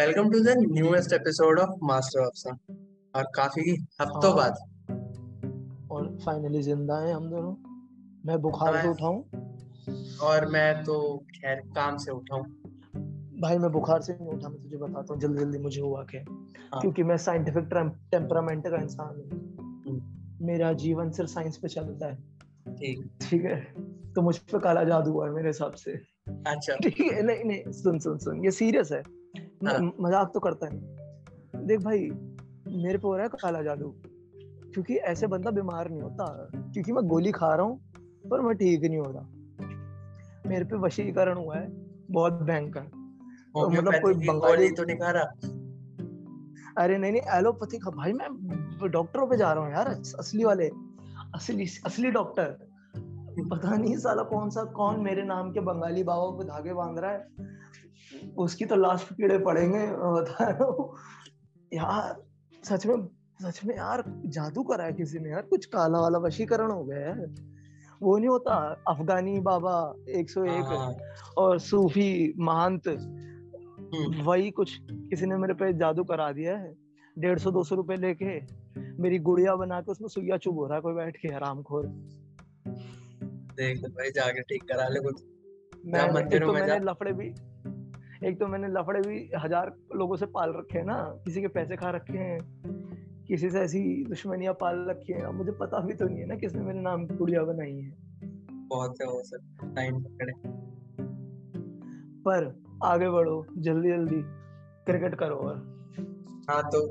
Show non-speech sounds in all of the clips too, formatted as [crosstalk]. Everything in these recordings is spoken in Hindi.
Welcome to the newest episode of master of sun. और काफ़ी हफ्तों हाँ। बाद। और फाइनली ज़िंदा हैं हम दोनों। मैं बुखार से उठा हूँ। और मैं तो खैर काम से उठा हूँ। भाई मैं बुखार से नहीं उठा मैं तुझे बताता हूँ जल्दी जल्दी मुझे हुआ क्या हाँ। क्योंकि मैं साइंटिफिक टेम्परामेंट का इंसान हूँ। हम्म, मेरा जीवन सिर्फ़ साइंस पे चलता है। ठीक। ठीक है? तो मुझ पे काला जादू हुआ है मेरे हिसाब से। अच्छा। ठीक है? नहीं नहीं सुन सुन सुन। ये सीरियस है। हाँ। मज़ाक तो करता नहीं देख भाई मेरे पे हो रहा है काला जादू। क्योंकि ऐसे बंदा बीमार नहीं होता। क्योंकि मैं गोली खा रहा हूँ पर मैं ठीक नहीं हो रहा मेरे पे वशीकरण हुआ है बहुत भयंकर। तो मतलब कोई बंगाली तो नहीं खा रहा अरे नहीं नहीं एलोपैथी का भाई मैं डॉक्टरों पे जा रहा हूँ यार असली वाले असली असली डॉक्टर। पता नहीं साला कौन सा कौन मेरे नाम के बंगाली बाबा को धागे बाँध रहा है। उसकी तो लास्ट कीड़े पड़ेंगे बता रहा हूँ। यार सच में सच में यार जादू करा है किसी ने यार कुछ काला वाला वशीकरण हो गया है। वो नहीं होता अफगानी बाबा 101 हाँ। और सूफी महंत हम्म, वही कुछ किसी ने मेरे पे जादू करा दिया है। डेढ़ सौ दो सौ रुपए लेके मेरी गुड़िया बना के उसमें सुइया चुभ हो रहा है कोई बैठ के आराम खोर देख भाई जाके ठीक करा ले कुछ। मैं तो में मैंने लफड़े भी एक तो मैंने लफड़े भी हज़ार लोगों से पाल रखे हैं ना किसी के पैसे खा रखे हैं किसी से ऐसी दुश्मनियाँ पाल रखी है अब मुझे पता भी तो नहीं है ना किसने मेरे नाम की गुड़िया बनाई है। बहुत हो सकता टाइम पकड़े। पर आगे बढ़ो जल्दी जल्दी क्रिकेट करो और। हाँ तो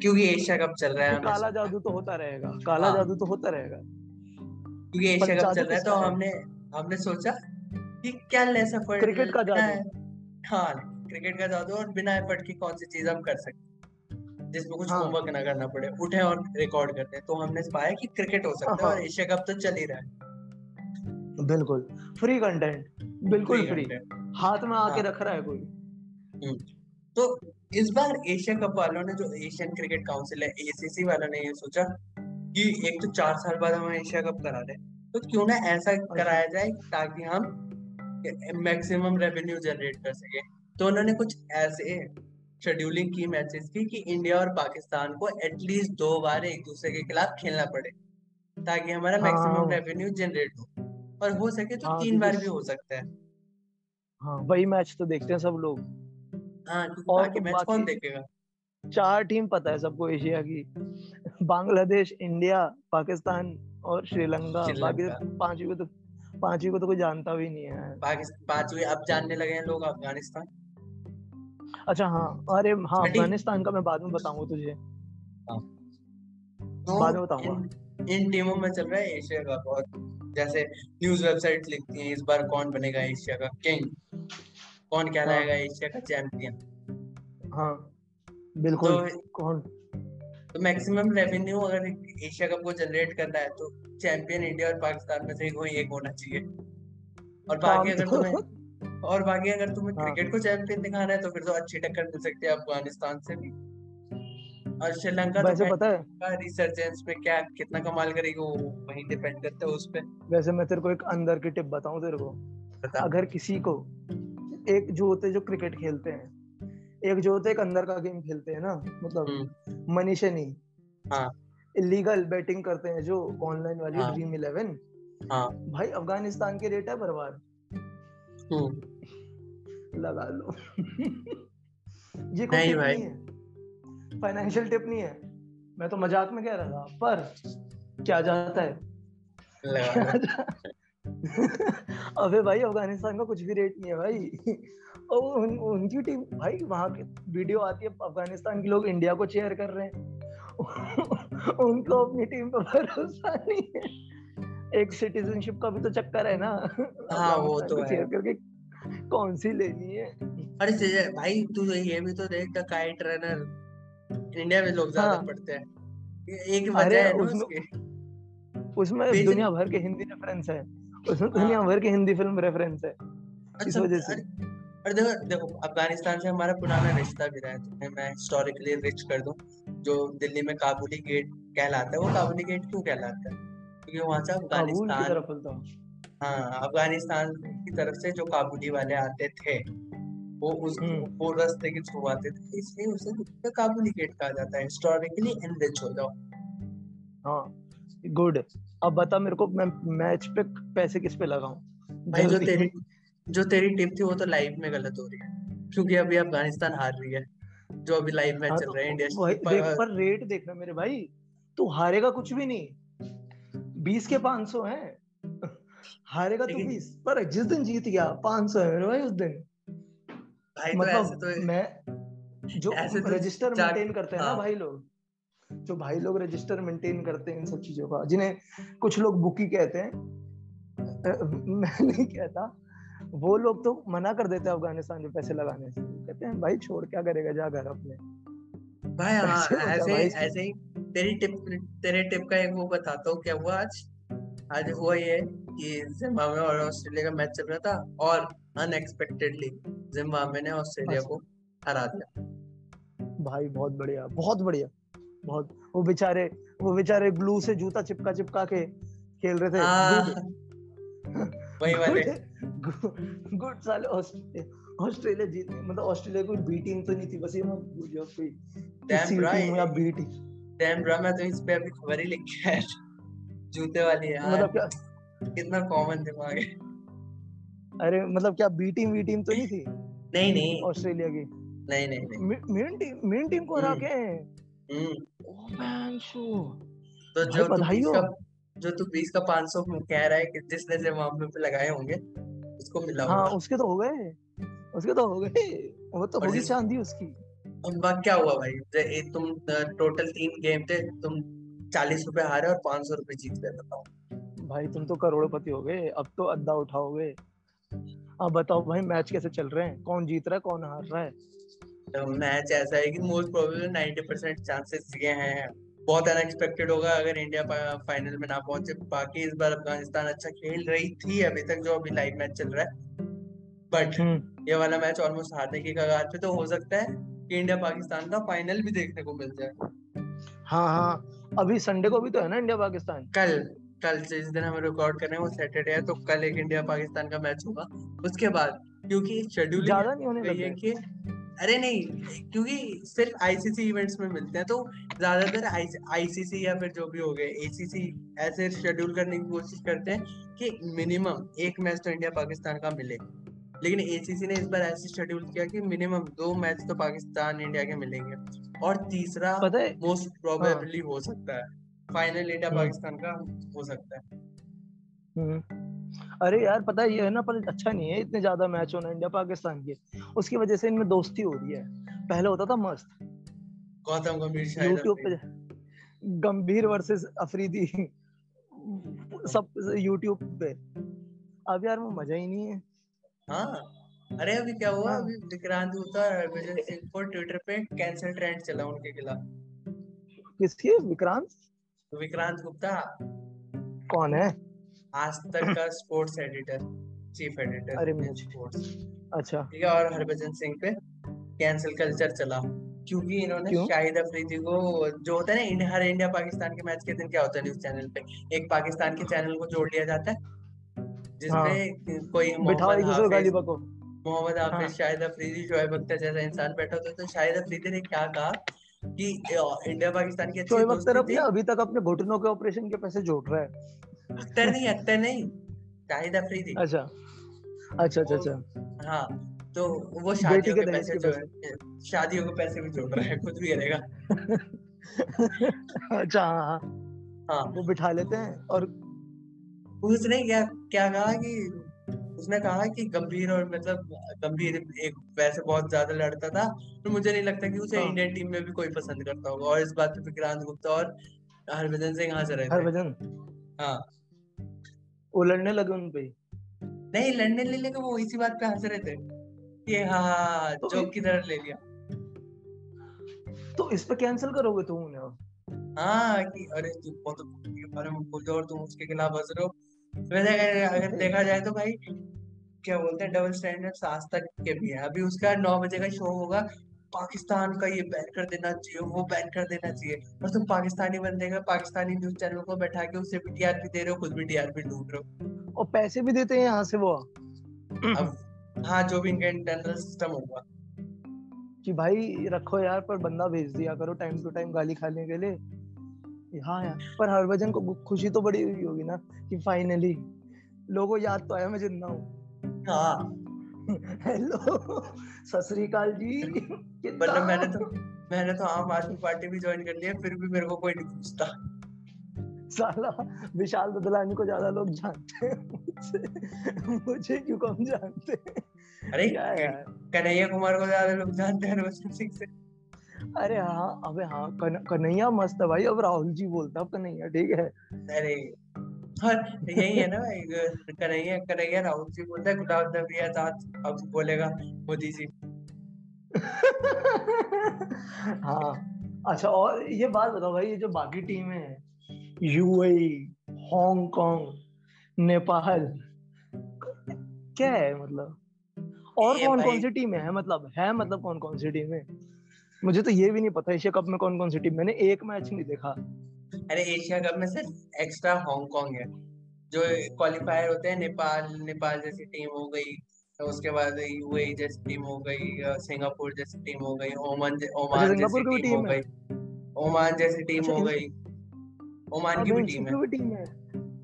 क्योंकि एशिया कप चल रहा है हमने काला जादू तो होता रहेगा काला हाँ। जादू तो होता रहेगा। क्योंकि एशिया कप चल रहा है तो हमने हमने सोचा कि क्या लेस एफर्ट क्रिकेट का जादू। हाँ क्रिकेट का जादू और बिना एफर्ट की कौन सी चीज़ हम कर सकते हैं? जिसमें कुछ होमवर्क हाँ ना करना पड़े उठे और रिकॉर्ड करते हैं। तो हमने पाया कि क्रिकेट हो सकता है और हाँ एशिया कप तो चल ही रहा है। बिल्कुल। फ्री कंटेंट फ्री बिल्कुल फ्री कंटेंट हाथ में आके हाँ। रख रहा है कोई। हम्म। तो इस बार एशिया कप वालों ने जो एशियन क्रिकेट काउंसिल है एसीसी वालों ने ये सोचा कि एक तो चार साल बाद हम एशिया कप करा रहे तो क्यों ना ऐसा कराया जाए ताकि हम मैक्सिमम रेवेन्यू जनरेट कर सके। तो उन्होंने कुछ ऐसे शेड्यूलिंग की मैचेस की कि इंडिया और पाकिस्तान को एटलीस्ट दो बार एक दूसरे के खिलाफ खेलना पड़े ताकि हमारा मैक्सिमम रेवेन्यू जनरेट हो। और हो सके तो हाँ तीन बार भी हो सकता है। हाँ वही मैच तो देखते हैं सब लोग। हाँ और बाकी तो मैच कौन देखेगा? चार टीम पता है सबको एशिया की। बांग्लादेश इंडिया पाकिस्तान और श्रीलंका। बाकी तो पांचवी तो पांचवी को तो कोई जानता भी नहीं है। पांचवी अब जानने लगे हैं लोग अफ़गानिस्तान। अच्छा हाँ अरे हाँ अफ़गानिस्तान का मैं बाद में बताऊँगा तुझे। हाँ, तो बाद में बताऊँगा। इन इन टीमों में चल रहा है एशिया का बहुत जैसे न्यूज़ वेबसाइट लिखती हैं इस बार कौन बनेगा एशिया का किंग? कौन कहलाएगा हाँ। एशिया का चैंपियन? हाँ बिल्कुल। तो बिल्कुल कौन? तो मैक्सिमम रेवेन्यू अगर एशिया कप को जनरेट करना है तो चैंपियन इंडिया और पाकिस्तान में से कोई एक होना चाहिए। और बाकी अगर तो तुम्हें और बाकी अगर तुम्हें हाँ। क्रिकेट को चैंपियन दिखाना है तो फिर तो अच्छी टक्कर मिल सकती है अफ़गानिस्तान से भी। और श्रीलंका तो वैसे भाई पता है रिसर्जेंस में क्या कितना कमाल करेगी वो वहीं डिपेंड करता है उस पे। वैसे मैं तेरे को एक अंदर की टिप बताऊँ तेरे को। बता। अगर किसी को एक जो होते जो क्रिकेट खेलते हैं एक जो होते अंदर का गेम खेलते हैं ना मतलब हम्म। मनी हाँ। इलीगल बेटिंग करते हैं जो ऑनलाइन वाली हाँ। ड्रीम इलेवन हाँ। भाई अफ़गानिस्तान के रेट है पर बार हम्म। लगा लो। [laughs] ये कोई नहीं भाई। नहीं है। फाइनेंशियल टिप नहीं है। मैं तो मज़ाक में कह रहा था पर क्या जाता है. [laughs] अबे भाई अफ़गानिस्तान का कुछ भी रेट नहीं है भाई। और उन, उनकी टीम भाई वहाँ की वीडियो आती है अफ़गानिस्तान के लोग इंडिया को चेयर कर रहे हैं। [laughs] उनको अपनी टीम पर भरोसा नहीं है। एक सिटीजनशिप का भी तो चक्कर है ना। हाँ वो तो है। करके कौन सी लेनी है? अरे भाई तू ये भी तो देख द काइट रनर इंडिया में लोग ज़्यादा हाँ। पढ़ते हैं। एक वजह है उसमें उसमें दुनिया भर के हिंदी रेफरेंस है। उसमें दुनिया हाँ भर की हिंदी फ़िल्म रेफरेंस है। इस अच्छा वजह से। अरे अरे देखो देखो अफ़गानिस्तान से हमारा पुराना रिश्ता भी रहा है तुम्हें मैं हिस्टोरिकली रिच कर दूँ जो दिल्ली में काबुली गेट कहलाता है वो काबुली गेट क्यों कहलाता है? क्योंकि वहाँ से अफ़गानिस्तान हूँ। अफ़गानिस्तान की तरफ़ से जो काबुली वाले आते थे वो उस हम्म। वो रास्ते के थ्रू आते थे इसलिए उसे काबुली गेट कहा जाता है। हिस्टोरिकली एनरिच हो जाओ। हाँ। गुड। अब बता मेरे को मैं मैच पे पैसे किस पे लगाऊँ? भाई जो तेरी जो तेरी टिप थी वो तो लाइव में गलत हो रही है। क्योंकि अभी अफ़गानिस्तान हार रही है जो अभी लाइव मैच हाँ चल तो रहा है इंडिया देख पर रेट देखना मेरे भाई। तू हारेगा कुछ भी नहीं। बीस के पाँच सौ है। हारेगा तू बीस। पर जिस दिन जीत गया पाँच सौ है मेरे भाई उस दिन। भाई मतलब तो ऐसे तो मैं जो तो रजिस्टर मेंटेन करते हैं ना हाँ। भाई लोग। जो भाई लोग रजिस्टर मेंटेन करते हैं इन सब चीज़ों का जिन्हें कुछ लोग बुकी कहते हैं। मैं [laughs] नहीं कहता। वो लोग तो मना कर देते हैं अफ़गानिस्तान में पैसे लगाने से। कहते हैं भाई छोड़ क्या करेगा? जा घर अपने। भाई हाँ ऐसे ऐसे ही। तेरी टिप तेरे टिप का एक वो बताता हूँ क्या हुआ आज? आज हुआ ये कि जिम्बाब्वे और ऑस्ट्रेलिया का मैच चल रहा था और अनएक्सपेक्टेडली जिम्बाब्वे ने ऑस्ट्रेलिया अच्छा। को हरा दिया। भाई बहुत बढ़िया बहुत बढ़िया। बहुत वो बेचारे वो बेचारे ग्लू से जूता चिपका चिपका के खेल रहे थे। हाँ। वही वाले। गुड साले ऑस्ट्रेलिया जीत मतलब ऑस्ट्रेलिया कोई बी टीम तो नहीं थी बस ये मैं भूल गया कोई सी या बी टीम डैम ब्रा मैं तो इस पे अभी खबर ही लिख के जूते वाली है मतलब क्या कितना कॉमन दिमाग है अरे मतलब क्या बी टीम वी टीम तो नहीं थी? नहीं नहीं। ऑस्ट्रेलिया की। नहीं नहीं नहीं। मेन टीम मेन टीम को हरा हम्म। के हम्म। Man show. तो भाई जो तू। का जो तू बीस का पाँच सौ कह रहा है कि जिसने पे लगाए होंगे उसको मिला हाँ उसके तो हो गए। उसके तो हो गए। वो तो होगी चांदी उसकी। क्या हुआ भाई? तुम टोटल तीन गेम थे तुम चालीस रुपए हारे और पाँच सौ रुपए जीत गए बताओ। भाई तुम तो करोड़पति हो गए। अब तो अद्दा उठाओगे। अब बताओ भाई मैच कैसे चल रहे हैं? कौन जीत रहा है कौन हार रहा है? मैच ऐसा है कि most probably ninety percent chances ये हैं। बहुत अनएक्सपेक्टेड होगा अगर इंडिया फाइनल में ना पहुँचे। बाकी इस बार अफ़गानिस्तान अच्छा खेल रही थी अभी तक जो अभी लाइव मैच चल रहा है। बट हम्म। ये वाला मैच ऑलमोस्ट हारने की कगार पे तो हो सकता है कि इंडिया पाकिस्तान का फाइनल भी देखने को मिल जाए। हाँ हाँ। अभी संडे को भी तो है ना इंडिया पाकिस्तान? कल कल जिस दिन हम रिकॉर्ड कर रहे हैं वो सैटरडे है तो कल एक इंडिया पाकिस्तान का मैच होगा। उसके बाद क्योंकि शेड्यूल ज़्यादा नहीं होने लगे है। कि अरे नहीं क्योंकि सिर्फ़ आईसीसी इवेंट्स में मिलते हैं तो ज़्यादातर आईसीसी या फिर जो भी हो गए एसीसी ऐसे शेड्यूल करने की कोशिश करते हैं कि मिनिमम एक मैच तो इंडिया पाकिस्तान का मिले। लेकिन एसीसी ने इस बार ऐसे शेड्यूल किया कि मिनिमम दो मैच तो पाकिस्तान इंडिया के मिलेंगे। और तीसरा पता है मोस्ट प्रोबेबली हो। सकता है। फाइनल इंडिया हम्म। पाकिस्तान का हो सकता है। हम्म। अरे यार पता है ये है ना पर अच्छा नहीं है इतने ज़्यादा मैच होना इंडिया पाकिस्तान के। उसकी वजह से इनमें दोस्ती हो रही है। पहले होता था मस्त। गौतम गंभीर यूट्यूब पे गंभीर वर्सेस अफरीदी। सब यूट्यूब पे। अब यार वो मज़ा ही नहीं है। हाँ। अरे अभी क्या हुआ? हाँ। अभी विक्रांत गुप्ता और हरभजन सिंह को ट्विटर पे कैंसिल ट्रेंड चला उनके खिलाफ। किसकी? विक्रांत? विक्रांत गुप्ता। कौन है? आज तक का स्पोर्ट्स एडिटर चीफ एडिटर अरे स्पोर्ट्स। अच्छा। ठीक है और हरभजन सिंह पे कैंसिल कल्चर चला। क्योंकि इन्होंने क्यों? शाहिद अफरीदी को जो होता है ना हर इंडिया पाकिस्तान के मैच के दिन क्या होता है न्यूज़ चैनल पे? एक पाकिस्तान के चैनल को जोड़ लिया जाता है जिसपे कोई हाँ। एक मोहम्मद हाफिज हाँ। शाहिद अफरीदी शोएब अख्तर जैसा इंसान बैठा होता है। तो शाहिद अफरीदी ने क्या कहा कि इंडिया पाकिस्तान की अच्छी दोस्ती थी? अभी तक अपने घुटनों के ऑपरेशन के पैसे जोड़ रहा है। अख्तर नहीं अख्तर नहीं। शाहिद अफरीदी अच्छा। अच्छा अच्छा अच्छा। हाँ तो वो शादियों के पैसे जो शादियों के पैसे भी जोड़ रहा है कुछ भी करेगा। [laughs] अच्छा हाँ हाँ। हाँ। वो बिठा लेते हैं और उसने क्या क्या कहा कि उसने कहा कि गंभीर और मतलब गंभीर एक वैसे बहुत ज़्यादा लड़ता था तो मुझे नहीं लगता कि उसे हाँ। इंडियन टीम में भी कोई पसंद करता होगा। और इस बात पे विक्रांत गुप्ता और हरभजन सिंह हंस रहे हरभजन। हाँ। वो लड़ने लगे उन पे। नहीं लड़ने ले लेके वो इसी बात पे हंस रहे थे। कि हाँ हाँ तो जोक की तरह ले लिया। तो इस पे कैंसिल करोगे तुम उन्हें हाँ कि अरे तू बहुत के बारे में बोल हो और तुम उसके खिलाफ हंस रहे हो। वैसे अगर अगर देखा जाए तो भाई क्या बोलते हैं डबल स्टैंडर्ड आज तक के भी है। अभी उसका नौ बजे का शो होगा पाकिस्तान का ये बैन कर देना चाहिए वो बैन कर देना चाहिए। और तुम पाकिस्तानी बंदे का पाकिस्तानी न्यूज़ चैनल को बैठा के उससे भी टीआरपी दे रहे हो खुद भी टीआरपी ढूंढ रहे हो। और पैसे भी देते हैं यहाँ से वो। अब हाँ जो भी इनका इंटरनल सिस्टम होगा। कि भाई रखो यार पर बंदा भेज दिया करो टाइम टू टाइम गाली खाने के लिए। हाँ यार पर हरभजन को खुशी तो बड़ी हुई होगी ना कि फाइनली लोगों याद तो आया मैं ज़िंदा हूँ। हाँ। हेलो सत जी मतलब मैंने तो मैंने तो आम आदमी पार्टी भी ज्वाइन कर लिया फिर भी मेरे को कोई नहीं पूछता। साला विशाल ददलानी को ज़्यादा लोग जानते हैं मुझे मुझे क्यों कम जानते अरे कन्हैया कुमार को ज़्यादा लोग जानते हैं हरभजन सिंह से। अरे हाँ अबे हाँ कन्हैया मस्त है भाई। अब राहुल जी बोलता कन्हैया ठीक है? अरे हाँ यही है ना कन्हैया कन्हैया राहुल जी बोलता है गुलाब नबी आज़ाद अब बोलेगा मोदी जी। [laughs] हाँ। अच्छा और ये बात बताओ भाई ये जो बाकी टीमें हैं यूएई हांगकांग नेपाल क्या है मतलब? और कौन कौन सी टीमें हैं? मतलब है मतलब कौन कौन सी टीमें? मुझे तो ये भी नहीं पता एशिया कप में कौन कौन सी टीम मैंने एक मैच नहीं देखा। अरे एशिया कप में सिर्फ़ एक्स्ट्रा हांगकांग है। जो क्वालिफायर होते हैं नेपाल नेपाल जैसी टीम हो गई तो उसके बाद यूएई जैसी टीम हो गई सिंगापुर जैसी टीम हो गई ओमान ओमान अच्छा, जैसी टीम हो गई। ओमान जैसी टीम हो गई। ओमान की भी टीम है।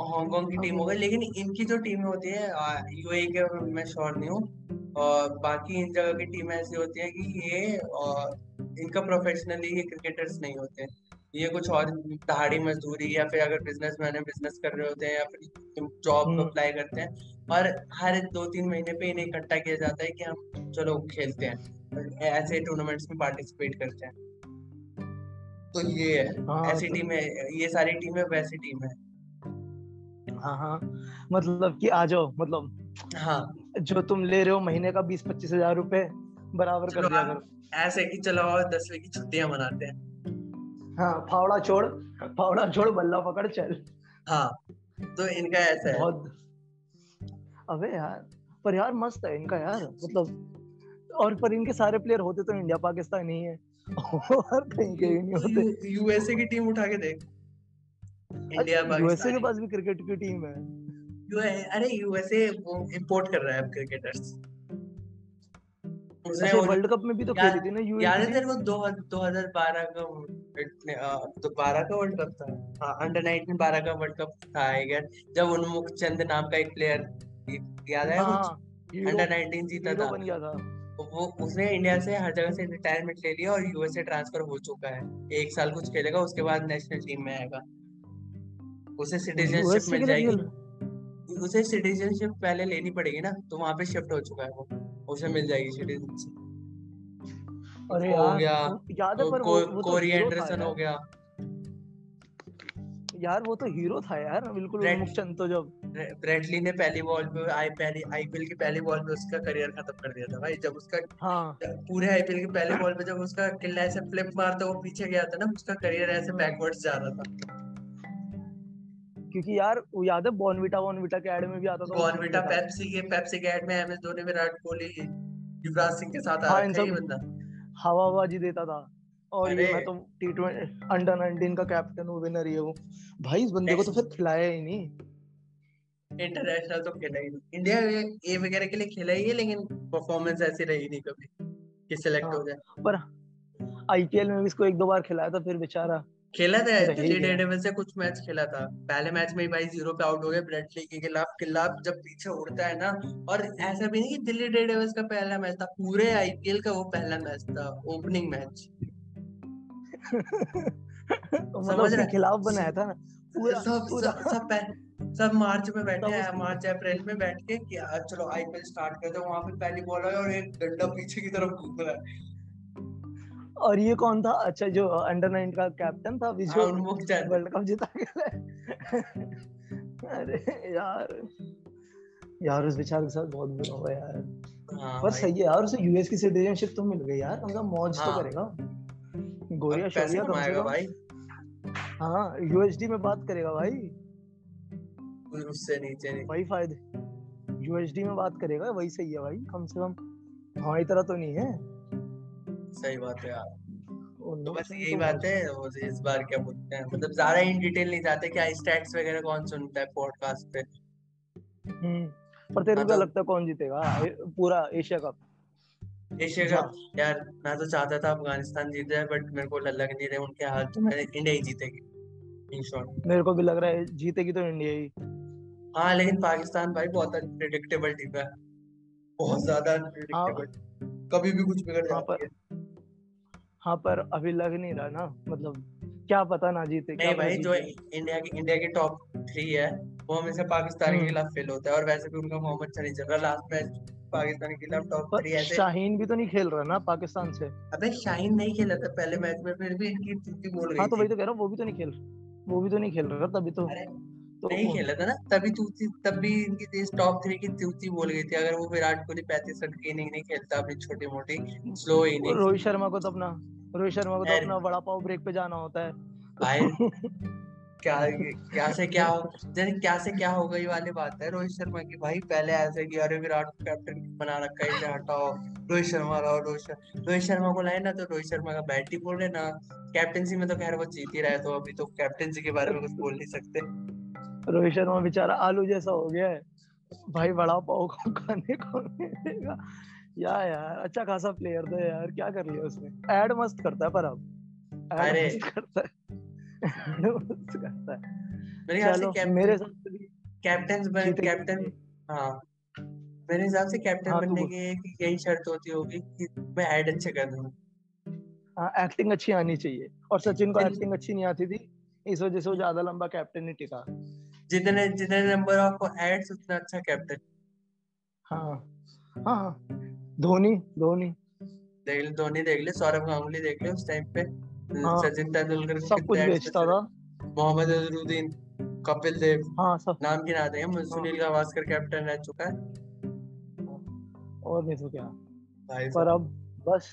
हांगकांग की टीम हो। गई लेकिन इनकी जो टीमें होती है यूएई के मैं श्योर नहीं हूँ और बाकी इन जगह की टीमें ऐसी होती है कि ये इनका प्रोफेशनली ये क्रिकेटर्स नहीं होते। ये कुछ और दहाड़ी मजदूरी या फिर अगर बिज़नेस मैन है बिज़नेस कर रहे होते हैं या फिर जॉब अप्लाई करते हैं और हर दो तीन महीने पे इन्हें इकट्ठा किया जाता है कि हम चलो खेलते हैं ऐसे टूर्नामेंट्स में पार्टिसिपेट करते हैं। तो ये है हाँ, ऐसी तो... टीम है ये सारी टीम है वैसी टीम है। हाँ हाँ मतलब कि आ जाओ मतलब हाँ। जो तुम ले रहे हो महीने का बीस पच्चीस हज़ार रुपए बराबर कर दिया करो। ऐसे कि चलो दसवीं की छुट्टियाँ मनाते हैं। हाँ फावड़ा छोड़ फावड़ा छोड़ बल्ला पकड़ चल। हाँ तो इनका ऐसा है। बहुत अबे यार पर यार मस्त है इनका यार मतलब और पर इनके सारे प्लेयर होते तो इंडिया पाकिस्तान नहीं है। और कहीं के नहीं होते। यूएसए की टीम उठा के देख। इंडिया पाकिस्तान यूएसए के पास भी क्रिकेट की टीम है। अरे यूएसए वो इंपोर्ट कर रहा है अब क्रिकेटर्स उसने अच्छा, वर्ल्ड कप में भी तो खेली थी ना यूएसए याद है तेरे को 2012 का तो 12 का वर्ल्ड कप था। हाँ अंडर 19 12 का वर्ल्ड कप था आई जब उन्मुख चंद नाम का एक प्लेयर याद है कुछ? अंडर नाइनटीन जीता था। था। वो उसने इंडिया से हर जगह से रिटायरमेंट ले लिया और यूएस से ट्रांसफ़र हो चुका है। एक साल कुछ खेलेगा उसके बाद नेशनल टीम में आएगा। उसे सिटीजनशिप मिल जाएगी। उसे सिटीजनशिप पहले लेनी पड़ेगी ना तो वहाँ पे शिफ्ट हो चुका है वो। उसे मिल जाएगी सिटीजनशिप हो गया तो कोरी एंडरसन हो गया। यार वो तो हीरो था यार बिल्कुल मुखचंद तो जब ब्रेटली ने पहली बॉल पे आई पहली आईपीएल की पहली बॉल पे उसका करियर खत्म कर दिया था भाई। जब उसका हाँ। पूरे आईपीएल की पहली बॉल पे जब उसका किला ऐसे फ्लिप मारता वो पीछे गया था ना उसका करियर ऐसे बैकवर्ड्स जा रहा था। क्योंकि यार वो याद है बॉर्नविटा बॉर्नविटा के ऐड में भी आता था बॉर्नविटा पेप्सी के पेप्सी के ऐड में एमएस धोनी विराट कोहली युवराज सिंह के साथ आ हाँ, रहा था बंदा। हवा हवाबाजी देता था। और ये मैं तो टी अंडर नाइनटीन का कैप्टन हूँ विनर ये हूँ भाई इस बंदे को तो फिर खिलाया ही नहीं। इंटरनेशनल तो खेला ही नहीं। इंडिया ए वगैरह के लिए खेला ही है लेकिन परफॉर्मेंस ऐसी रही नहीं कभी कि सिलेक्ट हाँ, हो जाए। पर आईपीएल में भी इसको एक दो बार खिलाया था फिर बेचारा खेला था दिल्ली डेयरडेविल्स से कुछ मैच खेला था। पहले मैच में ही भाई ज़ीरो पे आउट हो गए ब्रेटली के खिलाफ खिलाफ जब पीछे उड़ता है ना और ऐसा भी नहीं कि दिल्ली डेयरडेविल्स का पहला मैच था पूरे आईपीएल का वो पहला मैच था ओपनिंग मैच। [laughs] समझ रहे खिलाफ बनाया था ना पूरा सब पूरा। सब सब मार्च में बैठे हैं मार्च अप्रैल में बैठ के कि चलो आईपीएल स्टार्ट करते हैं वहाँ पे पहली बॉल है और एक डंडा पीछे की तरफ़ घूम रहा है। और ये कौन था? अच्छा जो अंडर नाइन का कैप्टन था जो वर्ल्ड कप जीता अरे यार यार उस बेचारे के साथ बहुत बुरा हुआ यार। हाँ, पर सही है यार उसे यूएस की सिटीजनशिप तो मिल गई यार कम मौज तो हाँ, तो करेगा। गोरिया शोरिया कम से कम। हाँ यूएसडी में बात करेगा भाई। उससे नीचे नहीं। वही फ़ायदे। यूएसडी में बात करेगा वही सही है भाई कम से कम। हमारी तरह तो नहीं है। सही बात है यार। तो बस यही तो बात है वो इस बार क्या बोलते हैं मतलब ज़्यादा इन डिटेल नहीं जाते क्या स्टैट्स वगैरह कौन सुनता है पॉडकास्ट पे। हम्म पर तेरे को हाँ तो लगता है कौन जीतेगा? पूरा एशिया कप। एशिया कप यार मैं तो चाहता था अफ़गानिस्तान जीत जाए बट मेरे को लग नहीं रहा उनके हाथ तो मैंने इंडिया ही जीतेगी इन शॉर्ट मेरे को भी लग रहा है जीतेगी तो इंडिया ही। हाँ लेकिन पाकिस्तान भाई बहुत अनप्रिडिक्टेबल टीम है। बहुत ज़्यादा हाँ। अनप्रिडिक्टेबल कभी भी कुछ बिगड़ हाँ जाती है। हाँ पर अभी लग नहीं रहा ना मतलब क्या पता ना जीते नहीं भाई जो इंडिया की इंडिया की टॉप थ्री है वो हमेशा पाकिस्तान के हम्म। खिलाफ फेल होता है और वैसे भी उनका नहीं चल रहा लास्ट मैच पाकिस्तान के खिलाफ टॉप थ्री ऐसे। शाहीन भी तो नहीं खेल रहा ना पाकिस्तान से। अबे शाहीन नहीं खेला था पहले मैच में फिर भी इनकी बोल हाँ गई तो वही तो कह रहा हूँ वो भी तो नहीं खेल वो भी तो नहीं खेल रहा तभी तो अरे तो नहीं खेला था ना तभी तूती तब भी इनकी टॉप थ्री की तूती बोल गई थी। अगर वो विराट कोहली पैंतीस रन की इनिंग नहीं खेलता अपनी छोटी मोटी स्लो इनिंग रोहित शर्मा को तो अपना रोहित शर्मा को तो अपना वड़ा पाव ब्रेक पे जाना होता है। भाई [laughs] क्या क्या से क्या हो जैसे क्या से क्या हो गई वाली बात है रोहित शर्मा की। भाई पहले ऐसे कि अरे विराट को कैप्टन बना रखा है इसे हटाओ रोहित शर्मा लाओ रोहित शर्मा रोहित शर्मा को लाए ना तो रोहित शर्मा का बैट ही बोल रहे ना कैप्टनसी में तो खैर वो जीत ही रहे तो अभी तो कैप्टनसी के बारे में कुछ बोल नहीं सकते। रोहित शर्मा बेचारा आलू जैसा हो गया है। भाई बड़ा पाव को खाने को मिलेगा। या यार अच्छा खासा प्लेयर था यार क्या कर लिया उसने? ऐड मस्त करता है पर अब। अरे। मस्त करता है। मस्त करता है। मेरे ख्याल से मेरे हिसाब से भी कैप्टन बन कैप्टन हाँ। मेरे हिसाब से कैप्टन हाँ बनने की यही शर्त होती होगी कि मैं ऐड अच्छे कर दूँ। हाँ एक्टिंग अच्छी आनी चाहिए। और सचिन को एक्टिंग अच्छी नहीं आती थी इस वजह से वो ज़्यादा लंबा कैप्टन नहीं टिका जितने जितने नंबर ऑफ़ एड्स उतना अच्छा कैप्टन हाँ हाँ हाँ। धोनी धोनी। देख ले धोनी देख ले सौरभ गांगुली देख ले उस टाइम पे। हाँ। सचिन तेंदुलकर सब कुछ बेचता था। मोहम्मद अजहरुद्दीन कपिल देव हाँ सब। नाम गिना देंगे हाँ सुनील गावस्कर कैप्टन रह चुका है। और नहीं तो क्या। भाई पर अब बस।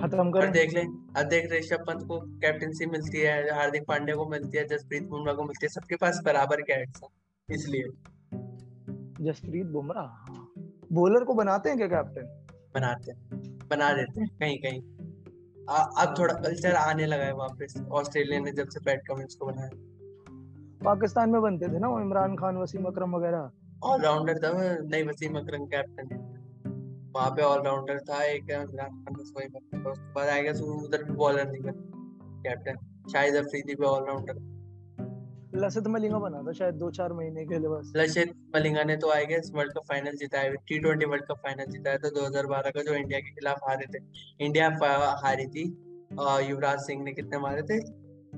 खत्म पर करें देख ले अब देख ऋषभ पंत को कैप्टनसी मिलती है हार्दिक पांड्या को मिलती है जसप्रीत बुमराह को मिलती है सबके पास बराबर के एड्स हैं इसलिए। जसप्रीत बुमराह बॉलर को बनाते हैं क्या कैप्टन बनाते हैं। बना देते हैं कहीं कहीं। अब थोड़ा कल्चर आने लगा है वापस। ऑस्ट्रेलिया ने जब से पैट कमिंस को बनाया। पाकिस्तान में बनते थे ना वो इमरान खान वसीम अकरम वगैरह? ऑलराउंडर था नहीं वसीम अकरम कैप्टन वहाँ पे ऑलराउंडर था एक उसके बाद आएगा तो उधर भी बॉलर नहीं कैप्टन शाहिद अफरीदी भी ऑलराउंडर लसित मलिंगा बना था शायद दो चार महीने के लिए बस। लक्षित मलिंगा ने तो आएगा इस वर्ल्ड कप फाइनल जीता है T twenty World Cup final जीता है तो 2012 का जो इंडिया के खिलाफ हारे थे। इंडिया हारी थी युवराज सिंह ने कितने मारे थे?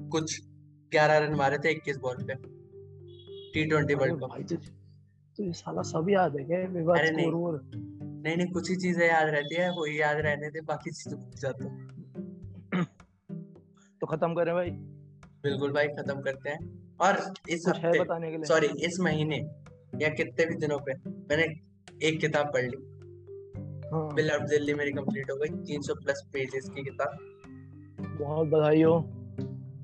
कुछ 11 रन मारे थे 21 बॉल पे। टी ट्वेंटी वर्ल्ड कप तुझे तुझे साला सब याद है क्या? विवाद स्कोर नहीं नहीं कुछ ही चीज़ें याद रहती है वो याद रहने दे बाकी चीज़ें भूल जाते हैं। [clears throat] तो खत्म करें भाई। बिल्कुल भाई खत्म करते हैं। और इस हफ़्ते बताने के लिए? सॉरी इस महीने या कितने भी दिनों पे मैंने एक किताब पढ़ ली। हाँ। बिल अब दिल्ली मेरी कंप्लीट हो गई 300 प्लस पेजेस की किताब। बहुत बधाई हो।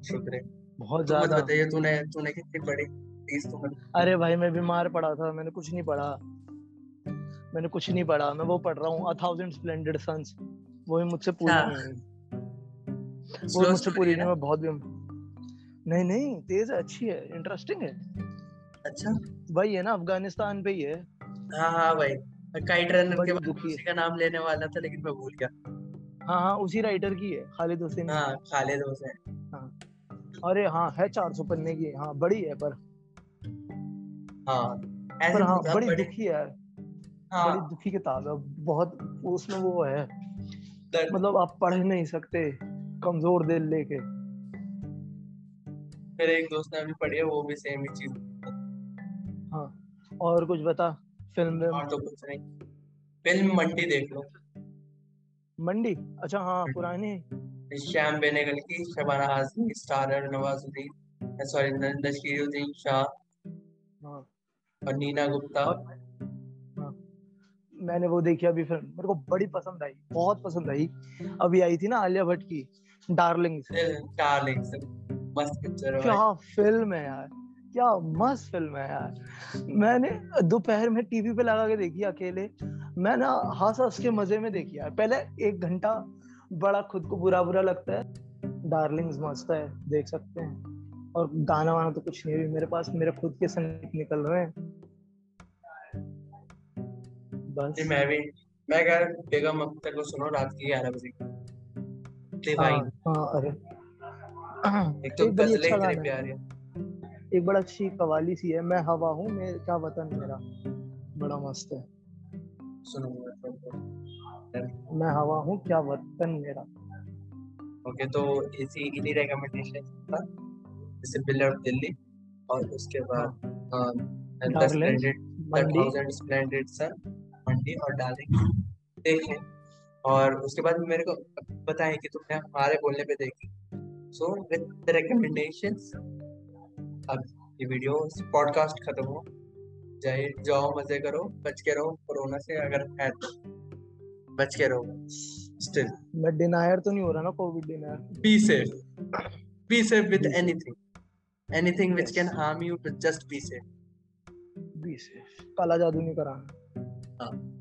शुक्रिया। बहुत ज़्यादा। बताइए तूने तूने कितनी पढ़ी? प्लीज़ तू मत। अरे भाई मैं बीमार पड़ा था मैंने कुछ नहीं पढ़ा। मैंने कुछ नहीं पढ़ा मैं वो पढ़ रहा हूँ अ थाउज़ेंड स्प्लेंडेड सन्स वो भी मुझसे पूरी अच्छा नहीं हुई। वो मुझसे पूरी नहीं मैं बहुत भी नहीं नहीं तेज है अच्छी है इंटरेस्टिंग है। अच्छा। भाई है ना अफ़गानिस्तान पे ही है। हाँ हाँ भाई काइट रनर के बाद उसी का नाम लेने वाला था लेकिन मैं भूल गया। हाँ हाँ उसी राइटर की है खालिद हुसैन। हाँ खालिद हुसैन। हाँ। अरे हाँ है चार सौ पन्ने की हाँ बड़ी है पर। हाँ ऐसे पर हाँ बड़ी बड़ी दुखी है यार। हाँ। बड़ी दुखी किताब है बहुत उसमें वो है। दर्द। मतलब आप पढ़ नहीं सकते कमज़ोर दिल लेके। मेरे एक दोस्त ने अभी पढ़ी है वो भी सेम ही चीज़। हाँ और कुछ बता फ़िल्म और तो कुछ नहीं। फ़िल्म मंडी देख लो। मंडी? अच्छा हाँ पुरानी। श्याम बेनेगल की शबाना आजमी स्टारर नवाजुद्दीन सॉरी नशीरुद्दीन शाह हाँ। और नीना गुप्ता। और हाँ मैंने वो देखी अभी फ़िल्म। मेरे को बड़ी पसंद आई बहुत पसंद आई। अभी आई थी ना आलिया भट्ट की डार्लिंग्स डार्लिंग मस्त पिक्चर क्या फ़िल्म है यार क्या मस्त फ़िल्म है यार। मैंने दोपहर में टीवी पे लगा के देखी अकेले। मैं ना हंस हंस के मज़े में देखी यार। पहले एक घंटा बड़ा खुद को बुरा बुरा लगता है। डार्लिंग्स मस्त है देख सकते हैं। और गाना वाना तो कुछ नहीं मेरे पास मेरे खुद के संगीत निकल रहे हैं। बस। जी मैं भी मैं कह रहा बेगम अख्तर को सुनो रात की ग्यारह बजे। हाँ डिवाइन हाँ अरे। एक तो गजलें अच्छा इतनी गाना प्यारी है। है एक बड़ा अच्छी कवाली सी है मैं हवा हूँ मेरा वतन मेरा। बड़ा मस्त है। सुनो मैं हवा हूँ क्या वतन मेरा। ओके तो इसी इन्हीं रिकमेंडेशन था जैसे बिल्डर ऑफ़ दिल्ली और उसके बाद the splendid the thousand splendid sun Mandi और डार्लिंग देखें और उसके बाद मेरे को बताएँ कि तुमने हमारे बोलने पे देखी। सो विद द रिकमेंडेशंस अब ये वीडियो पॉडकास्ट खत्म हो। जाए जाओ मज़े करो बच के रहो कोरोना से अगर है तो। बच के रहो स्टिल मैं डिनायर तो नहीं हो रहा ना Covid denier be safe be safe with Be safe. anything anything which Yes. can harm you but just be safe B से काला जादू नहीं कराना हाँ।